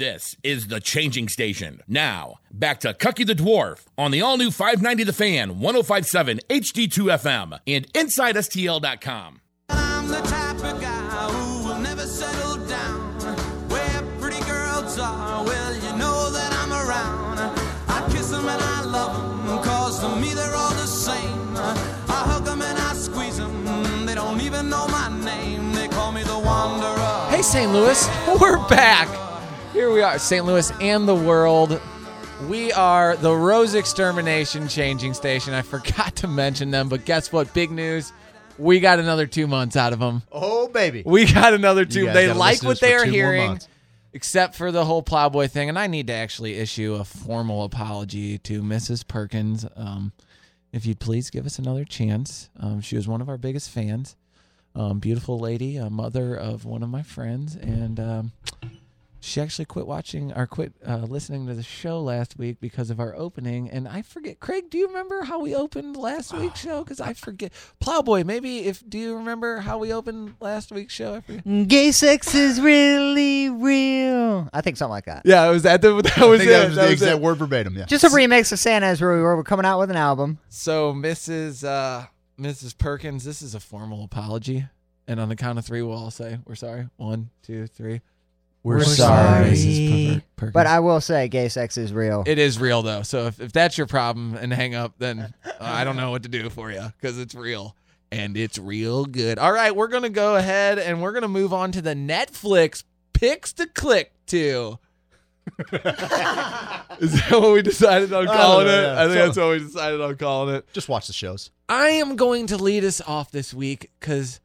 This is the changing station. Now, back to Cucky the Dwarf on the all new 590 The Fan, 1057 HD2 FM, and InsideSTL.com. I'm the type of guy who will never settle down. Where pretty girls are, well, you know that I'm around. I kiss them and I love them, cause to me they're all the same. I hug them and I squeeze them, they don't even know my name. They call me the Wanderer. Hey, St. Louis, we're back. Here we are, St. Louis and the world. We are the Rose Extermination Changing Station. I forgot to mention them, but guess what? Big news. We got another two months out of them. Oh baby. We got another two. guys They like what they are hearing, except for the whole Plowboy thing. And I need to actually issue a formal apology to Mrs. Perkins. Um, if you'd please give us another chance. Um, she was one of our biggest fans. Um, beautiful lady, a mother of one of my friends, and um, she actually quit watching or quit uh, listening to the show last week because of our opening. And I forget, Craig, do you remember how we opened last week's show? Because I forget. Plowboy, maybe if do you remember how we opened last week's show? Gay sex is really real. I think something like that. Yeah, it was that. The, that I was think it. that was that the was exact it. word verbatim. Yeah. Just a remix of Santa's where we were. We're coming out with an album. So, Mrs. Uh, Mrs. Perkins, this is a formal apology, and on the count of three, we'll all say we're sorry. One, two, three. We're sorry. Mrs. Per- Perkins. But I will say, gay sex is real. It is real though. So if, if that's your problem and hang up, then uh, I don't know what to do for you because it's real and it's real good. All right, we're gonna go ahead and we're gonna move on to the Netflix picks to click to. is that what we decided on I don't calling it? yeah. I think So- that's what we decided on calling it. Just watch the shows. I am going to lead us off this week because,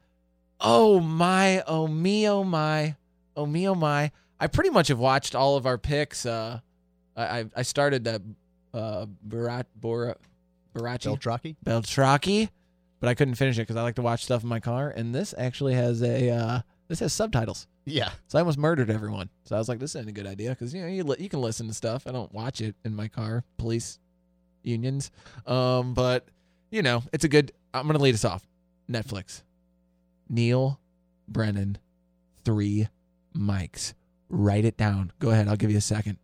oh my, oh me, oh my, oh me, oh my. I pretty much have watched all of our picks. Uh, I I- started that uh Barat Bora Barachi Beltraki. Beltraki, but I couldn't finish it because I like to watch stuff in my car. And this actually has a uh, this has subtitles. Yeah. So I almost murdered everyone. So I was like, this isn't a good idea because you know you li- you can listen to stuff. I don't watch it in my car. Police unions, um, but you know it's a good. I'm gonna lead us off. Netflix. Neal Brennan, three mics. Write it down. Go ahead. I'll give you a second.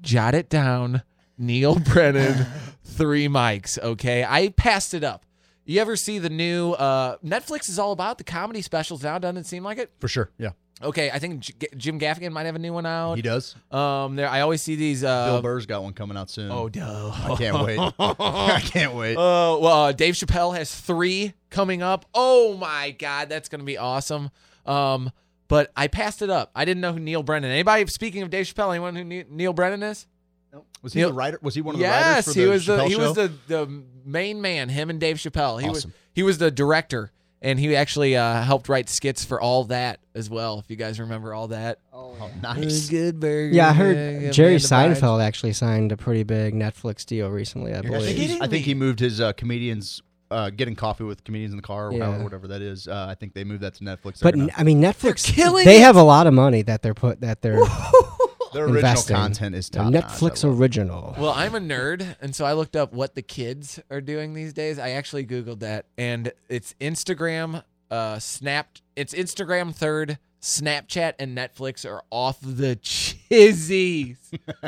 Jot it down. Neil Brennan, three mics. Okay, I passed it up. You ever see the new uh, Netflix is all about the comedy specials now? Doesn't it seem like it? For sure. Yeah. Okay, I think J- Jim Gaffigan might have a new one out. He does. Um, there I always see these. Uh, Bill Burr's got one coming out soon. Oh, duh. I can't wait. I can't wait. Oh, uh, well, uh, Dave Chappelle has three coming up. Oh my God, that's gonna be awesome. Um, but I passed it up. I didn't know who Neal Brennan. Anybody speaking of Dave Chappelle? Anyone who Neal Brennan is? Nope. was he Neal- the writer? Was he one of the yes, writers for the he was the Chappelle he was the the main man. Him and Dave Chappelle. He was Awesome. he was the director, and he actually uh, helped write skits for all that as well. If you guys remember all that. Oh, nice. Good burger. Yeah, I yeah, heard Jerry Seinfeld actually signed a pretty big Netflix deal recently. I You're I think, believe. I think he moved his uh, comedians, uh, getting coffee with comedians in the car, or Yeah. however- whatever that is. Uh, I think they moved that to Netflix. But They're n- gonna- I mean, Netflix. killing they it. have a lot of money that they're put that they're their original investing. content is A top notch. Netflix I love it. original. Well, I'm a nerd, and so I looked up what the kids are doing these days. I actually googled that, and it's Instagram, uh, snapped. It's Instagram third. Snapchat and Netflix are off the chizzies.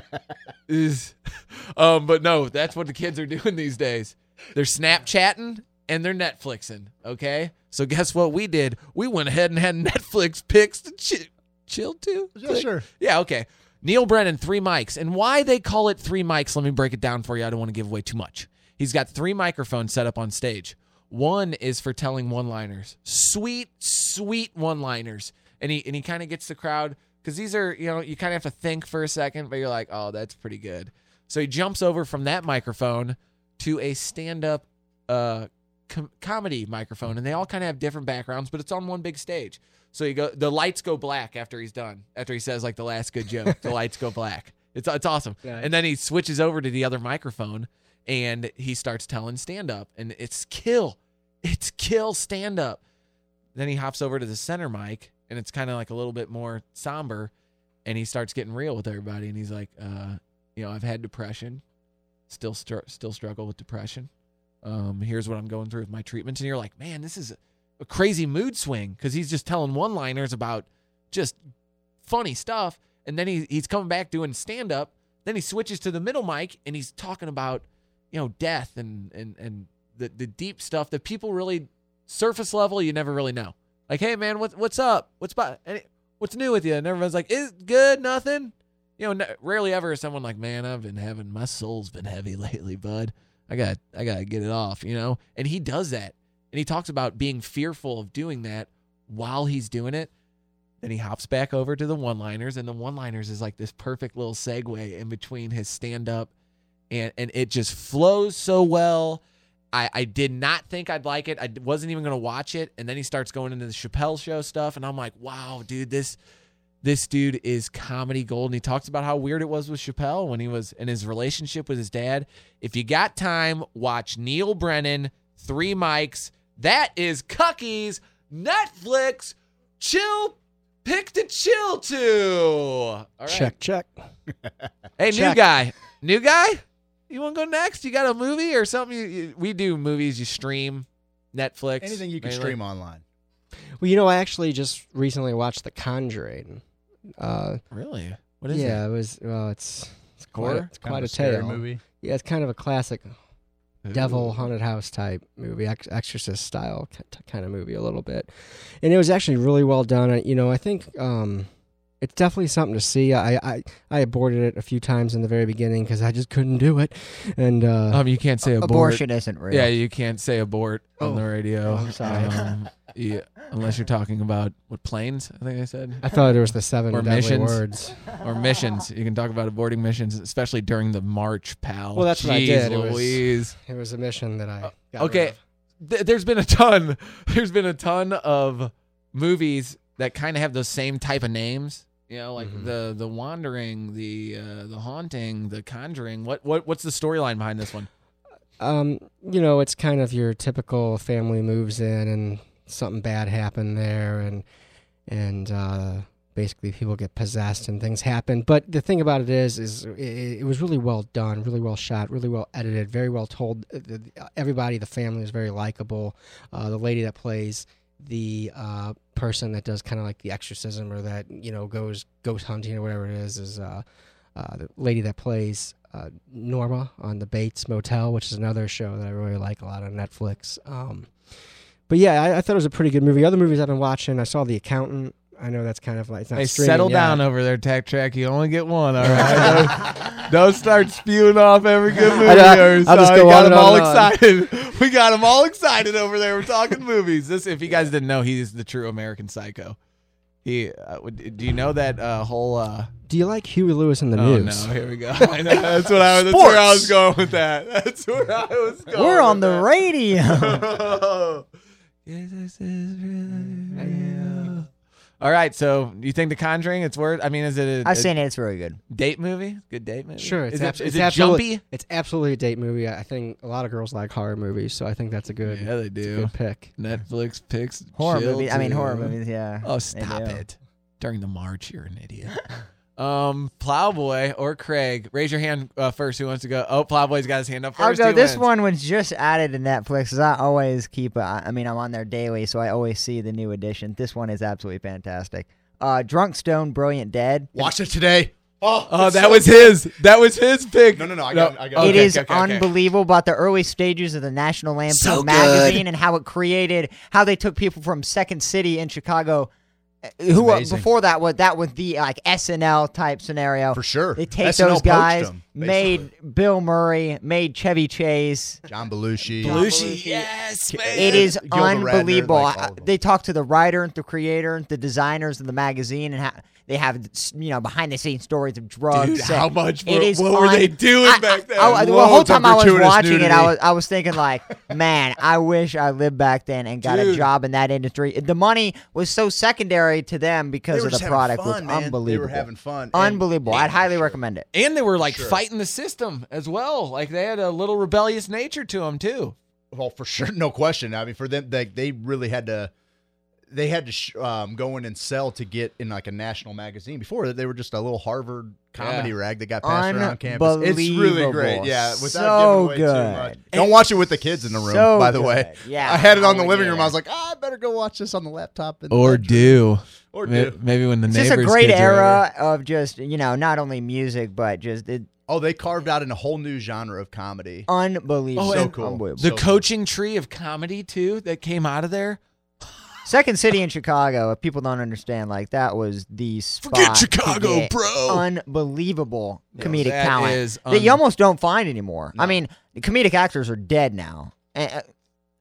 Is- um, but no, that's what the kids are doing these days. They're Snapchatting and they're Netflixing. Okay, so guess what we did? We went ahead and had Netflix picks to chi- chill to. Yeah, sure. Yeah, okay. Neal Brennan, three mics. And why they call it three mics, let me break it down for you. I don't want to give away too much. He's got three microphones set up on stage. One is for telling one liners. Sweet, sweet one liners. And he and he kind of gets the crowd because these are, you know, you kind of have to think for a second, but you're like, oh, that's pretty good. So he jumps over from that microphone to a stand up uh, com- comedy microphone, and they all kind of have different backgrounds, but it's on one big stage. So you go, the lights go black after he's done. After he says like the last good joke, the lights go black. It's it's awesome. Nice. And then he switches over to the other microphone, and he starts telling stand up, and it's kill, it's kill stand up. Then he hops over to the center mic, and it's kind of like a little bit more somber, and he starts getting real with everybody, and he's like, uh, you know, I've had depression, still str- still struggle with depression. Um, here's what I'm going through with my treatments, and you're like, man, this is a, crazy mood swing because he's just telling one-liners about just funny stuff. And then he, he's coming back doing stand up. Then he switches to the middle mic and he's talking about, you know, death and and and the the deep stuff that people really surface level you never really know. Like, hey man, what's what's up? What's about what's new with you? And everyone's like, is good, nothing. You know, rarely ever is someone like, man, I've been having my soul's been heavy lately, bud. I got I got to get it off, you know? And he does that. And he talks about being fearful of doing that while he's doing it. Then he hops back over to the one-liners and the one-liners is like this perfect little segue in between his stand-up and and it just flows so well. I, I did not think I'd like it. I wasn't even going to watch it. And then he starts going into the Chappelle show stuff. And I'm like, wow, dude, this this dude is comedy gold. And he talks about how weird it was with Chappelle when he was in his relationship with his dad. If you got time, watch Neal Brennan, Three Mics. That is Cucky's Netflix chill pick to chill to. All right. Check, check. Hey, new guy. New guy? You want to go next? You got a movie or something? You, you, we do movies. You stream Netflix. Anything you can mainly. stream online. Well, you know, I actually just recently watched The Conjuring. Uh, Really? What is yeah, it? it was. Well, it's it's quite, a, it's quite of a scary tale. movie. Yeah, it's kind of a classic devil haunted house type movie, ex- exorcist style kind of movie a little bit, and it was actually really well done. I- You know, I think um, it's definitely something to see. I I, I aborted it a few times in the very beginning because I just couldn't do it, and uh, Um, you can't say abort. Abortion isn't real. Yeah, you can't say abort on Oh. the radio. Oh, I'm sorry. Um, yeah, unless you're talking about what planes? I think I said. I thought it was the seven Or deadly missions. words. or missions. You can talk about aborting missions, especially during the march, pal. Well, that's what I Jeez did. It was- Louise. It was a mission that I. Got okay. Th- there's been a ton. There's been a ton of movies that kind of have those same type of names. You know, like Mhm. the the Wandering, the uh, the Haunting, the Conjuring. What what what's the storyline behind this one? Um, you know, it's kind of your typical family moves in and something bad happened there, and and uh, basically people get possessed and things happen. But the thing about it is, is it, it was really well done, really well shot, really well edited, very well told. Uh, Everybody, the family is very likable. Uh, the lady that plays the uh, person that does kind of like the exorcism or that you know goes ghost hunting or whatever it is is uh, uh, the lady that plays uh, Norma on the Bates Motel, which is another show that I really like a lot on Netflix. Um, but yeah, I, I thought it was a pretty good movie. Other movies I've been watching, I saw The Accountant. I know that's kind of like it's not Hey, settle yet. down over there, Tech Track. You only get one, all right? don't, don't start spewing off every good movie. I know, or I'll just go We got on them and all on excited. We got them all excited over there. We're talking movies. This, if you guys didn't know, he's the true American Psycho. He, uh, do you know that uh, whole? Uh, Do you like Huey Lewis in the oh news? no, here we go. I know, that's what I. That's where I was going with that. That's where I was going. We're on with the that. radio. Yes, this is really mm-hmm. real. All right, so you think The Conjuring? It's worth. I mean, is it a, I've a seen it. It's really good. date movie? Good date movie. Sure, it's, is abs- it's is it absolutely, jumpy? It's absolutely a date movie. I I think a lot of girls like horror movies, so I think that's a good, Yeah, they it's a do. good pick. Netflix picks Horror chill movies. I mean, horror movies. Yeah. Oh, stop it! During the march, you're an idiot. um, Plowboy or Craig, raise your hand uh, first. Who wants to go? Oh, Plowboy's got his hand up 1st I'll go. This one was just added to Netflix. 'cause I always keep. A, I mean, I'm on there daily, so I always see the new edition. This one is absolutely fantastic. Uh, Drunk Stoned, Brilliant Dead. Watch it today. Oh, Oh, that so was good. his. That was his pick. No, no, no, I got it, I got it Okay, is okay, okay, okay. unbelievable about the early stages of the National Lampoon So magazine and how it created how they took people from Second City in Chicago, who were, amazing. before that was that was the like SNL type scenario. For sure. They take SNL those guys, them, made Bill Murray, made Chevy Chase. John Belushi. Belushi, yes, man. It is Gilda Radner, unbelievable. like, all I- of them. they talk to the writer, and the creator, and the designers of the magazine, and how they have you know behind the scenes stories of drugs. Dude, how much were- is what were they doing I- back then? I- I- the whole time I was gratuitous watching it, I was I was thinking like, man, I wish I lived back then and got a job in that industry. The money was so secondary to them because of the product fun, was man. unbelievable. They were having fun. And- Unbelievable. I'd highly recommend it. and they were like Sure. fighting the system as well. Like they had a little rebellious nature to them too. Well, for sure, no question. I mean, for them, they they really had to. They had to sh- um, go in and sell to get in like a national magazine. Before that, they were just a little Harvard comedy Yeah. rag that got passed around campus. It's really great. Yeah, without So giving away good. too much. Don't watch it with the kids in the room. So by the way. Yeah, I had it on the living room. I was like, ah, I better go watch this on the laptop. In the Or bedroom." do. or do. Maybe when the It's neighbors just a great era of just you know not only music but just it, Oh, they carved out in a whole new genre of comedy. unbelievable. Oh, so cool. Unbelievable. The So cool. coaching tree of comedy too that came out of there. Second City in Chicago. If people don't understand, like that was the spot. Forget Chicago, bro. Unbelievable comedic that talent is that you almost don't find anymore. I mean, the comedic actors are dead now. And,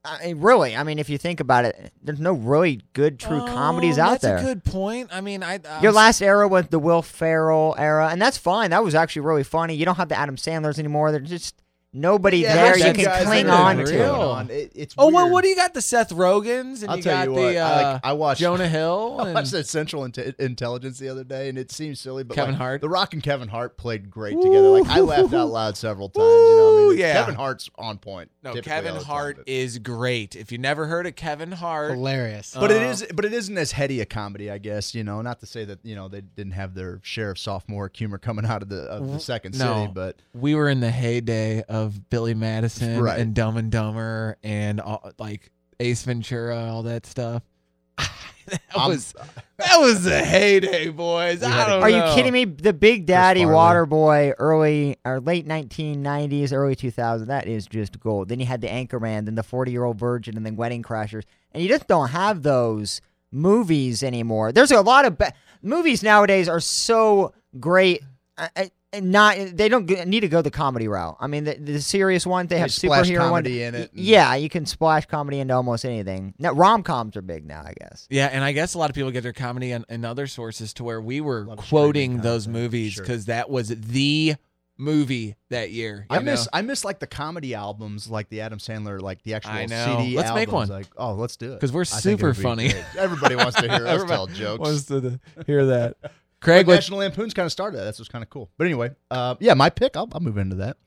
I mean, really, I mean, if you think about it, there's no really good true um, comedies Oh, out that's there. That's a good point. I mean, I I'm Your last era was the Will Ferrell era, and that's fine. That was actually really funny. You don't have the Adam Sandlers anymore. They're just nobody Yeah, there you can cling on to. going on. It- it's Oh well, what do you got? The Seth Rogens, and I'll you tell got you the what, I, uh, like, I watched Jonah Hill. I watched that Central Inte- Intelligence the other day, and it seems silly, but Kevin like, Hart? The Rock and Kevin Hart played great together. Like I laughed out loud several times. You know, I mean, yeah. Kevin Hart's on point. no, Kevin all the time, Hart but- is great. If you never heard of Kevin Hart, Hilarious. But it Uh, is, but it isn't as heady a comedy, I guess. You know, not to say that you know they didn't have their share of sophomore humor coming out of the of the second no. city, but we were in the heyday of Billy Madison Right. and Dumb and Dumber and all, like Ace Ventura, all that stuff. that I'm- was that was the heyday, boys. I don't Are know. you kidding me? The Big Daddy Farley. Waterboy, early or late 1990s, early 2000s. That is just gold. Then you had the Anchorman, then the 40 Year Old Virgin, and then Wedding Crashers, and you just don't have those movies anymore. There's a lot of ba- movies nowadays are so great. Uh, and not they don't need to go the comedy route. I mean, the, the serious ones they have splash superhero one. comedy in it Yeah, you can splash comedy into almost anything. Now rom coms are big now, I guess. Yeah, and I guess a lot of people get their comedy in, in other sources to where we were quoting those content, movies sure. because that was the movie that year. I know? miss I miss like the comedy albums, like the Adam Sandler, like the actual I know. CD. Let's make albums, one. Like, oh, let's do it because we're I super it'd be funny. Everybody wants to hear us tell jokes. wants to hear that. But Craig, what, National Lampoon's kind of started that. That's what's kind of cool. But anyway, uh, yeah, my pick. I'll, I'll move into that.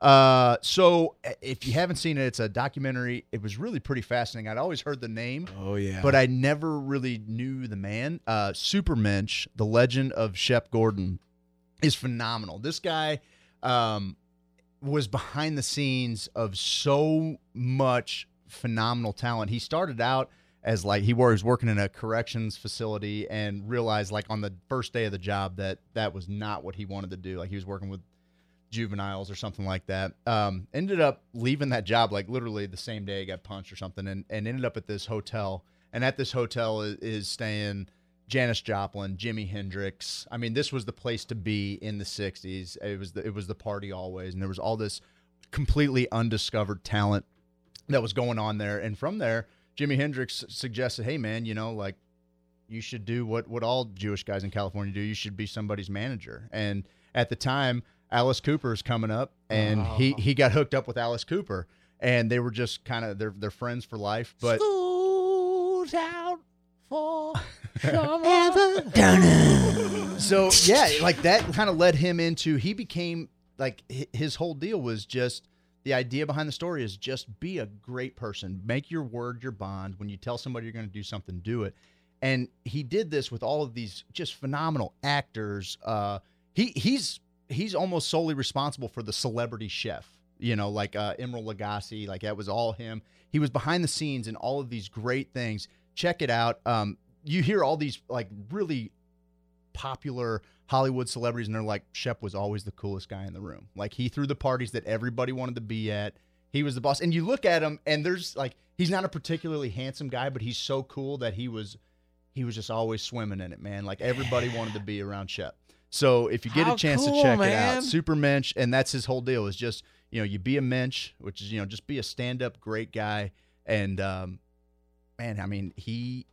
Uh, so uh, if you haven't seen it, it's a documentary. It was really pretty fascinating. I'd always heard the name, oh yeah, but I never really knew the man. Uh, Supermensch, the legend of Shep Gordon, is phenomenal. This guy um, was behind the scenes of so much phenomenal talent. He started out as like he was working in a corrections facility and realized like on the first day of the job that that was not what he wanted to do. Like he was working with juveniles or something like that. Um, ended up leaving that job like literally the same day he got punched or something, and, and ended up at this hotel. And at this hotel is, is staying Janis Joplin, Jimi Hendrix. I mean, this was the place to be in the '60s. It was the, it was the party always, and there was all this completely undiscovered talent that was going on there. And from there, Jimi Hendrix suggested, "Hey, man, you know, like." You should do what, what all Jewish guys in California do. You should be somebody's manager. And at the time, Alice Cooper is coming up, and oh. he, he got hooked up with Alice Cooper, and they were just kind of they're they're friends for life. But School's out for so yeah, like that kind of led him into he became like his whole deal was just the idea behind the story is just be a great person, make your word your bond. When you tell somebody you're going to do something, do it. And he did this with all of these just phenomenal actors. Uh, he he's he's almost solely responsible for the celebrity chef. You know, like uh, Emeril Lagasse, like that was all him. He was behind the scenes in all of these great things. Check it out. Um, you hear all these like really popular Hollywood celebrities, and they're like, Shep was always the coolest guy in the room. Like he threw the parties that everybody wanted to be at. He was the boss. And you look at him, and there's like he's not a particularly handsome guy, but he's so cool that he was he was just always swimming in it, man. Like everybody wanted to be around Shep. So if you get How a chance cool, to check it out, Super Mensch, and that's his whole deal is just you know you be a mensch, which is you know just be a stand up great guy, and um, man, I mean he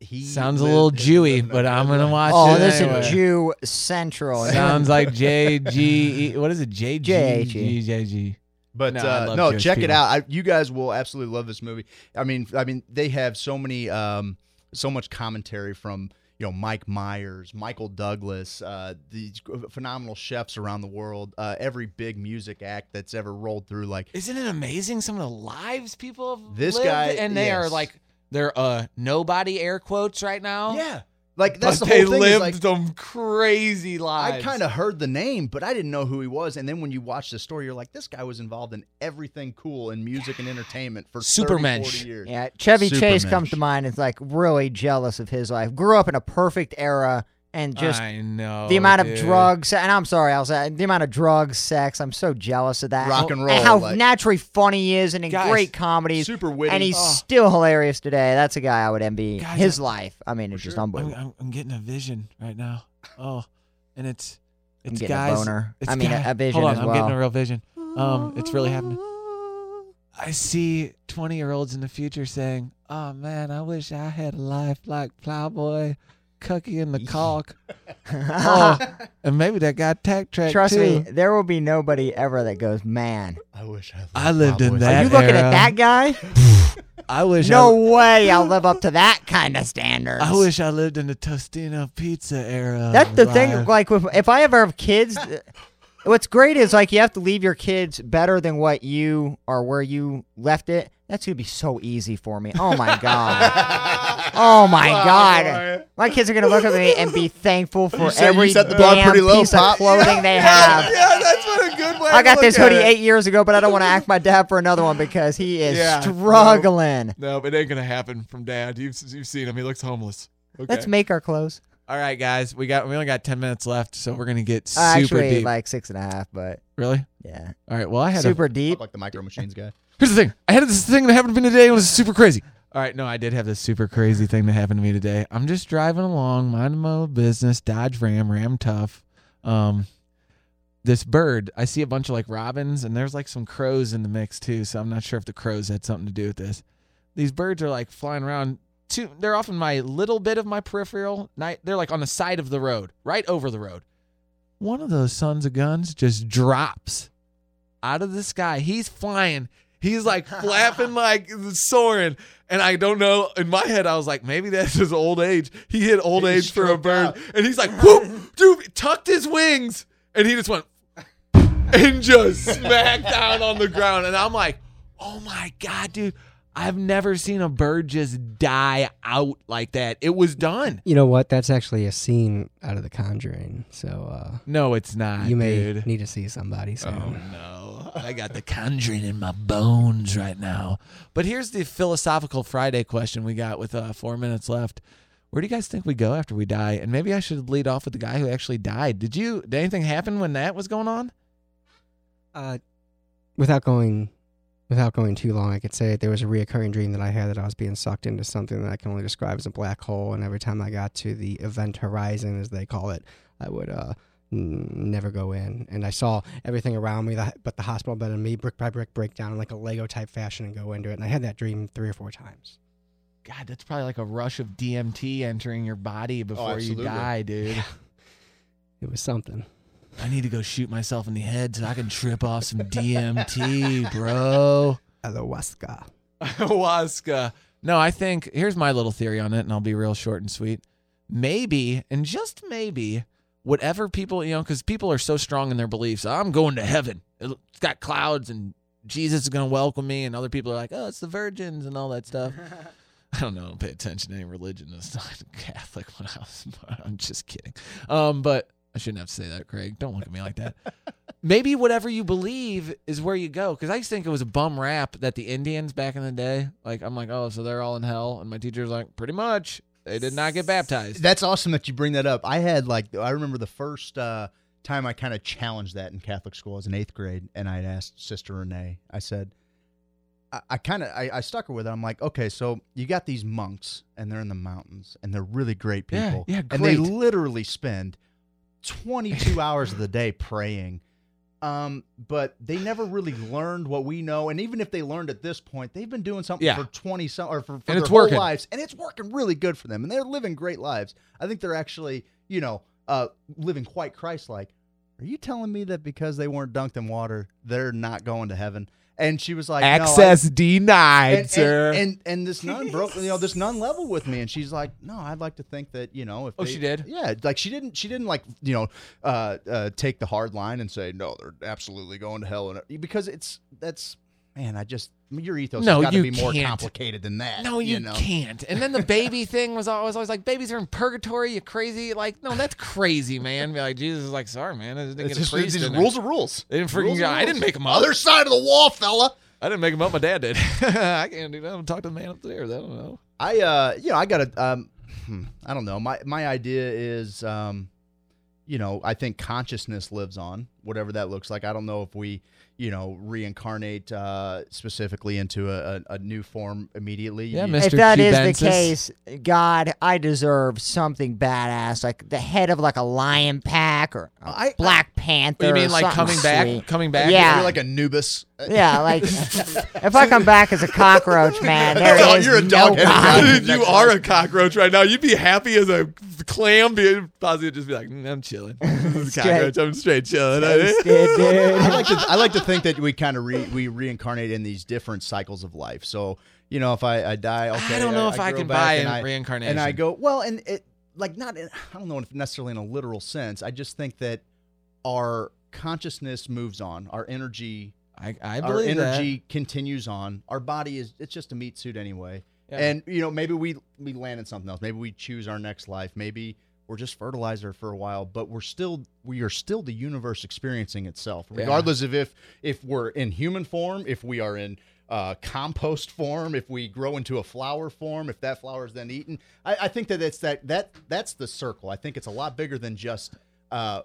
he Sounds a little Jewy, but I'm gonna life. watch Oh, it this anyway. is Jew Central. Sounds like J G. What is it? J G J-H-E. G J G. But No, I uh, no, Jewish check it out. I, you guys will absolutely love this movie. I mean, I mean, they have so many, um, so much commentary from you know Mike Myers, Michael Douglas, uh, these phenomenal chefs around the world. Uh, every big music act that's ever rolled through, like Isn't it amazing some of the lives people have This lived? guy- and they are like they're uh nobody air quotes right now. yeah, Like that's but the they whole thing. is, lived like, some crazy lives. I kind of heard the name, but I didn't know who he was. And then when you watch the story, you're like, this guy was involved in everything cool in music and entertainment for 30, 40 years. Yeah, Chevy Chase Supermensch. comes to mind. It's like really jealous of his life. Grew up in a perfect era and just I know the amount of drugs. And I'm sorry, I was uh, the amount of drugs, sex. I'm so jealous of that. Rock and roll, how like- naturally funny he is, and in Guys, great comedies. super witty. And he's Oh. still hilarious today. That's a guy I would envy Guys, his life. I mean, it's just I'm, unbelievable. I'm, I'm getting a vision right now. Oh, and it's I'm it's getting a guys. boner. It's I mean, a- guy- a vision Hold on, as I'm getting a real vision. Um, it's really happening. I see 20 year olds in the future saying, "Oh man, I wish I had a life like Plowboy, Cookie, and the Caulk." oh, and maybe that guy Tack Track Trust too. me, there will be nobody ever that goes, man. I wish I, I lived in that Are you looking era. at that guy? I wish. No I, way I'll live up to that kind of standards. I wish I lived in the Tostino pizza era. That's of the thing. Like, with, if I ever have kids, what's great is like you have to leave your kids better than what you or where you left it. That's gonna be so easy for me. Oh my god. Oh my god. My kids are gonna look at me and be thankful for said you every set the bar damn pretty low, piece Pop. of clothing they have. yeah, that's what a good way. I to got look this hoodie eight years ago, but I don't want to ask my dad for another one because he is Yeah, struggling. No, but it ain't gonna happen from Dad. You've you've seen him. He looks homeless. Okay. Let's make our clothes. All right, guys. We got we only got ten minutes left, so we're gonna get Uh, super actually, deep. like six and a half, but really? yeah, All right. Well, I had super A, deep. like the Micro Machines guy. here's the thing. I had this thing that happened to me today. It was super crazy. All right. No, I did have this super crazy thing that happened to me today. I'm just driving along, minding my own business. Dodge Ram, Ram tough. Um, this bird. I see a bunch of like robins, and there's like some crows in the mix too. So I'm not sure if the crows had something to do with this. These birds are like flying around. Two, they're off in my little bit of my peripheral. They're like on the side of the road, right over the road. One of those sons of guns just drops out of the sky. He's flying. He's like flapping like soaring. And I don't know. In my head, I was like, maybe that's his old age. He hit old He age for a bird. And he's like, whoop, dude, tucked his wings. And he just went and just smacked down on the ground. And I'm like, oh my God, dude. I've never seen a bird just die out like that. It was done. You know what? That's actually a scene out of The Conjuring. So uh, No, it's not. you may dude. need to see somebody soon. Oh no. I got the conjuring in my bones right now. But here's the philosophical Friday question we got with uh, four minutes left. Where do you guys think we go after we die? And maybe I should lead off with the guy who actually died. Did you did anything happen when that was going on? Uh, without going, without going too long, I could say there was a reoccurring dream that I had that I was being sucked into something that I can only describe as a black hole. And every time I got to the event horizon, as they call it, I would uh n- never go in. And I saw everything around me, but the hospital bed and me, brick by brick, break down in like a Lego type fashion and go into it. And I had that dream three or four times. God, that's probably like a rush of DMT entering your body before you die, dude. It was something. I need to go shoot myself in the head so I can trip off some DMT, bro. Ayahuasca. Ayahuasca. No, I think here's my little theory on it, and I'll be real short and sweet. Maybe, and just maybe, whatever people, you know, because people are so strong in their beliefs. I'm going to heaven. It's got clouds, and Jesus is going to welcome me. And other people are like, oh, it's the virgins and all that stuff. I don't know. I don't pay attention to any religion. It's not Catholic when I was. I'm just kidding. Um, but I shouldn't have to say that, Craig. Don't look at me like that. Maybe whatever you believe is where you go. Because I used to think it was a bum rap that the Indians back in the day, like I'm like, oh, so they're all in hell, and my teacher's like, pretty much. They did not get baptized. That's awesome that you bring that up. I had like I remember the first uh, time I kind of challenged that in Catholic school as an eighth grade, and I asked Sister Renee. I said, I, I kind of I, I stuck her with it. I'm like, okay, so you got these monks, and they're in the mountains, and they're really great people, Yeah, yeah, and they literally spend 22 hours of the day praying. Um, but they never really learned what we know, and even if they learned at this point, they've been doing something Yeah. for twenty some or for, for their whole working. lives, and it's working really good for them, and they're living great lives. I think they're actually, you know, uh, living quite Christ-like. Are you telling me that because they weren't dunked in water, they're not going to heaven? And she was like, no, I- Access denied, and, sir. and, and and this nun broke, you know, this nun level with me, and she's like, "No, I'd like to think that, you know, if Oh, they- she did? yeah, like she didn't, she didn't like, you know, uh, uh, take the hard line and say no, they're absolutely going to hell, and because it's that's man, I just your ethos No, has got to be more can't. complicated than that. No, you, know? can't. And then the baby thing was always, always like, babies are in purgatory. You crazy? Like, no, that's crazy, man. Be like, Jesus is like, sorry, man. I didn't It's get just, a it's just rules are rules. They didn't freaking. Rules I didn't rules. make them up. Other side of the wall, fella. I didn't make them up. My dad did. I can't do that. Talk to the man upstairs. I don't know. I uh you know I got to um hmm, I don't know my my idea is um you know I think consciousness lives on whatever that looks like I don't know if we you know reincarnate uh specifically into a, a, a new form immediately Yeah, Mr. If that is Cubensis. the case, God, I deserve something badass, like the head of like a lion pack or a I- Black Panther. You or mean like something coming back? sweet. Coming back? Yeah. You're like Anubis Yeah, like if I come back as a cockroach, man, there is you're a no dog-headed guy. God. Dude, you are a cockroach right now. You'd be happy as a clam. Be positive, just be like, "Mm, I'm chilling. Straight. I'm straight chilling. Tasted, dude. I like to I like to think that we kind of re, we reincarnate in these different cycles of life. So you know, if I, I die, okay, don't know if I grow can back buy and in I- reincarnation. And I go well, and it like not in, I don't know if necessarily in a literal sense. I just think that our consciousness moves on, our energy, I, I our believe energy continues on. Our body is it's just a meat suit anyway. Yeah. And you know, maybe we we land in something else. Maybe we choose our next life. Maybe we're just fertilizer for a while, but we're still we are still the universe experiencing itself, Yeah. regardless of if if we're in human form, if we are in uh, compost form, if we grow into a flower form, if that flower is then eaten. I, I think that it's that that that's the circle. I think it's a lot bigger than just uh,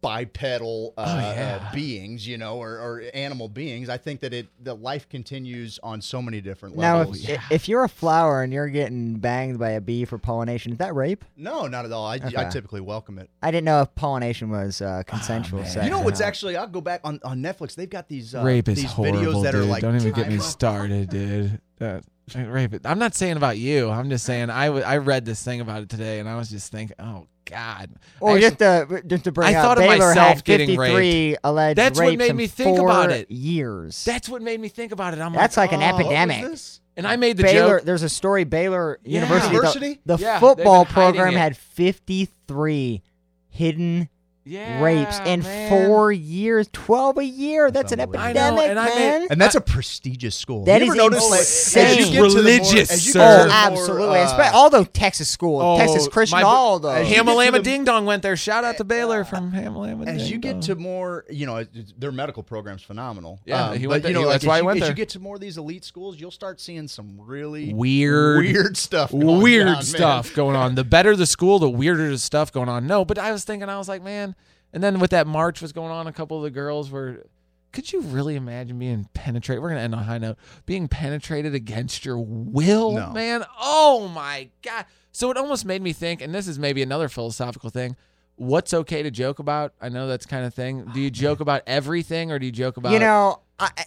bipedal uh, Oh, yeah. uh, beings, you know, or, or animal beings. I think that it the life continues on so many different Now, levels. if, if you're a flower and you're getting banged by a bee for pollination, is that rape? no, not at all. I, I typically welcome it. I didn't know if pollination was uh, consensual sex. You know what's actually? I'll go back on, on Netflix. They've got these uh, rape is these horrible, videos that dude. are like Don't even get me started, dude. Uh, rape. it- I'm not saying about you. I'm just saying I, w- I read this thing about it today, and I was just thinking, oh God. Or Actually- just to uh, just to bring I up, thought of Baylor myself had getting 53 alleged That's what rapes made in me think four about it. Years. that's what made me think about it. I'm That's like an oh. epidemic. What was this? And I made the Baylor. joke. There's a story. Baylor Yeah. University. the- University? The, Yeah, they've football been hiding program it. had 53 hidden Yeah, rapes in man. four years. 12 a year. That's an unbelievable. I know, epidemic, and I made- man. And that's a prestigious school. That you is ever notice, like, insane. as you get to the more- Religious, as you sir. Oh, to more, absolutely. uh, Espe- all those Texas schools, Oh, Texas Christian, my- all those. as you get to Hamalama Ding Dong went there. Shout out to Baylor from Hamalama Ding as you get Dong. to more, you know, their medical program's phenomenal. Yeah, Um, he but, went there- you know, he- like, that's as why he you, went as there. you get to more of these elite schools, you'll start seeing some really weird weird stuff. going weird down, stuff going on. The better the school, the weirder the stuff going on. No, but I was thinking, I was like, man. And then with that march was going on, a couple of the girls were. Could you really imagine being penetrated? We're gonna end on a high note. Being penetrated against your will, No. man. Oh my god. So it almost made me think, and this is maybe another philosophical thing. What's okay to joke about? I know that's kind of thing. Ah, do you joke about everything, or do you joke about? You know, I, I-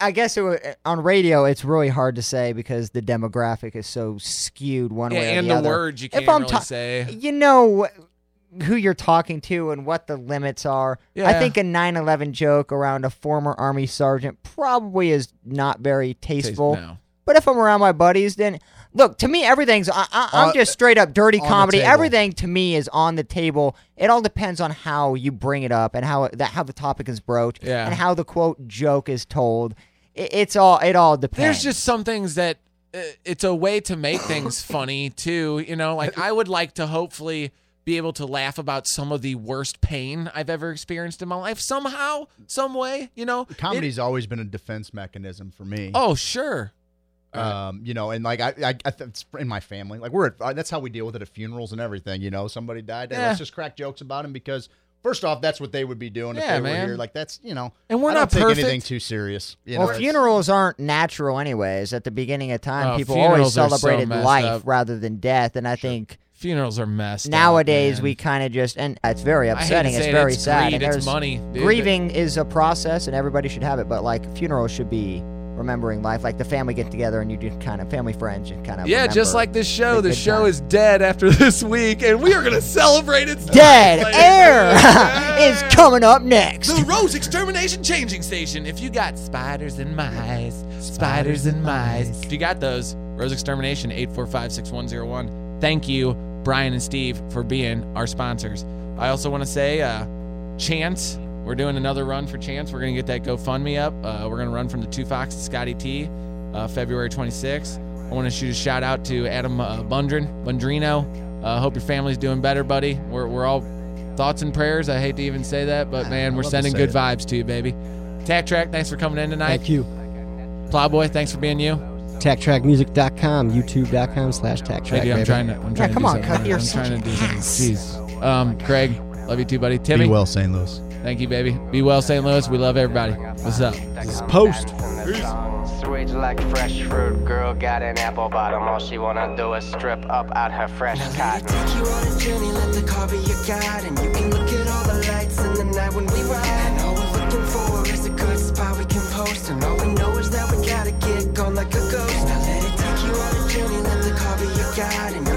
I guess it, wa- on radio it's really hard to say because the demographic is so skewed one Yeah, way or and the, the other. words you can't I'm really ta- say. You know who you're talking to and what the limits are. I think a 9/11 joke around a former army sergeant probably is not very tasteful. No. But if I'm around my buddies, then look to me everything's. I, I, I'm Uh, just straight up dirty comedy. Everything to me is on the table. It all depends on how you bring it up and how that how the topic is broached Yeah. and how the quote joke is told. It, it's all it all depends. There's just some things that uh, it's a way to make things funny too. You know, like I would like to hopefully be able to laugh about some of the worst pain I've ever experienced in my life somehow, some way. You know, It- Comedy's always been a defense mechanism for me. oh, sure. Um, you know, and like I, I, I th- it's in my family, like we're at, uh, that's how we deal with it at funerals and everything. You know, somebody died, hey, Yeah. let's just crack jokes about him because first off, that's what they would be doing if Yeah, they were here. Like that's you know, And we're I don't not take perfect. anything too serious. You well, know, funerals aren't natural, anyways. At the beginning of time, Oh, people always funerals are so celebrated life up. rather than death, and I think Funerals are messed. nowadays man. we kind of just and it's very I hate to upsetting. It's it, very it's sad. greed, and it's there's money. dude. grieving is a process, and everybody should have it. But like funerals should be remembering life, like the family get together and you just kind of family friends and kind of Yeah, just like this show. the The show times. is dead after this week, and we are gonna celebrate its Dead air is coming up next. The Rose Extermination Changing Station. If you got spiders and mice, spiders and mice. If you got those, Rose Extermination, 845-6101. Thank you, Brian and Steve, for being our sponsors. I also want to say, uh, Chance we're doing another run for Chance. We're gonna get that GoFundMe up. Uh, we're gonna run from the Two Fox to Scotty T, uh, February 26th. I want to shoot a shout out to Adam uh, Bundrin, Bundrino. Uh, hope your family's doing better, buddy. We're, we're all thoughts and prayers. I hate to even say that, but man, we're sending good it. vibes to you, baby. Tack Track, thanks for coming in tonight. Thank you. Plowboy, thanks for being you. TackTrackMusic.com, YouTube.com slash Hey, TackTrack. dude, I'm baby. trying to. I'm trying to come do on, something. Cookie, you're I'm such trying an to do something. ass. Jeez. Um, Craig, love you too, buddy. Timmy, Be well, St. Louis. thank you, baby. Be well, St. Louis. We love everybody. What's up? This is Post. Sweet like fresh fruit, girl got an apple bottom. All she wanna do is strip up out her fresh Let cotton. it take you on a journey, let the car be your guide And you can look at all the lights in the night when we ride And all we're looking for is a good spot we can post And all we know is that we gotta car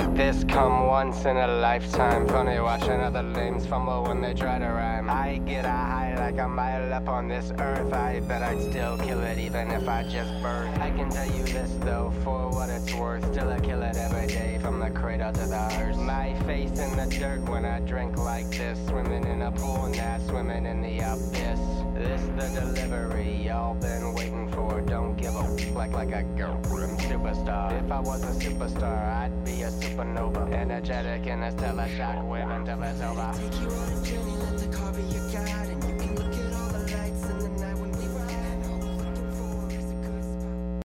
like this come once in a lifetime. Funny watching other lames fumble when they try to rhyme. I get a high like a mile up on this earth. I bet I'd still kill it even if I just birthed. I can tell you this though, for what it's worth. Still I kill it every day from the cradle to the hearse. My face in the dirt when I drink like this. Swimming in a pool, not swimming in the abyss. This the delivery y'all been waiting for. Don't give a like like a girl. I'm superstar. If I was a superstar, I'd be a supernova. Energetic in a stellar shockwave until it's over. Take you on a journey, let the car be your guide,